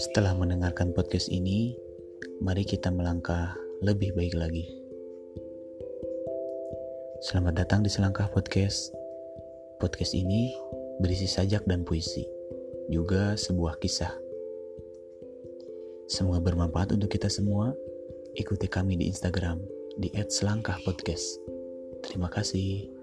Setelah mendengarkan podcast ini, mari kita melangkah lebih baik lagi. Selamat datang di Selangkah Podcast. Podcast ini berisi sajak dan puisi, juga sebuah kisah. Semoga bermanfaat untuk kita semua. Ikuti kami di Instagram di @selangkahpodcast. Terima kasih.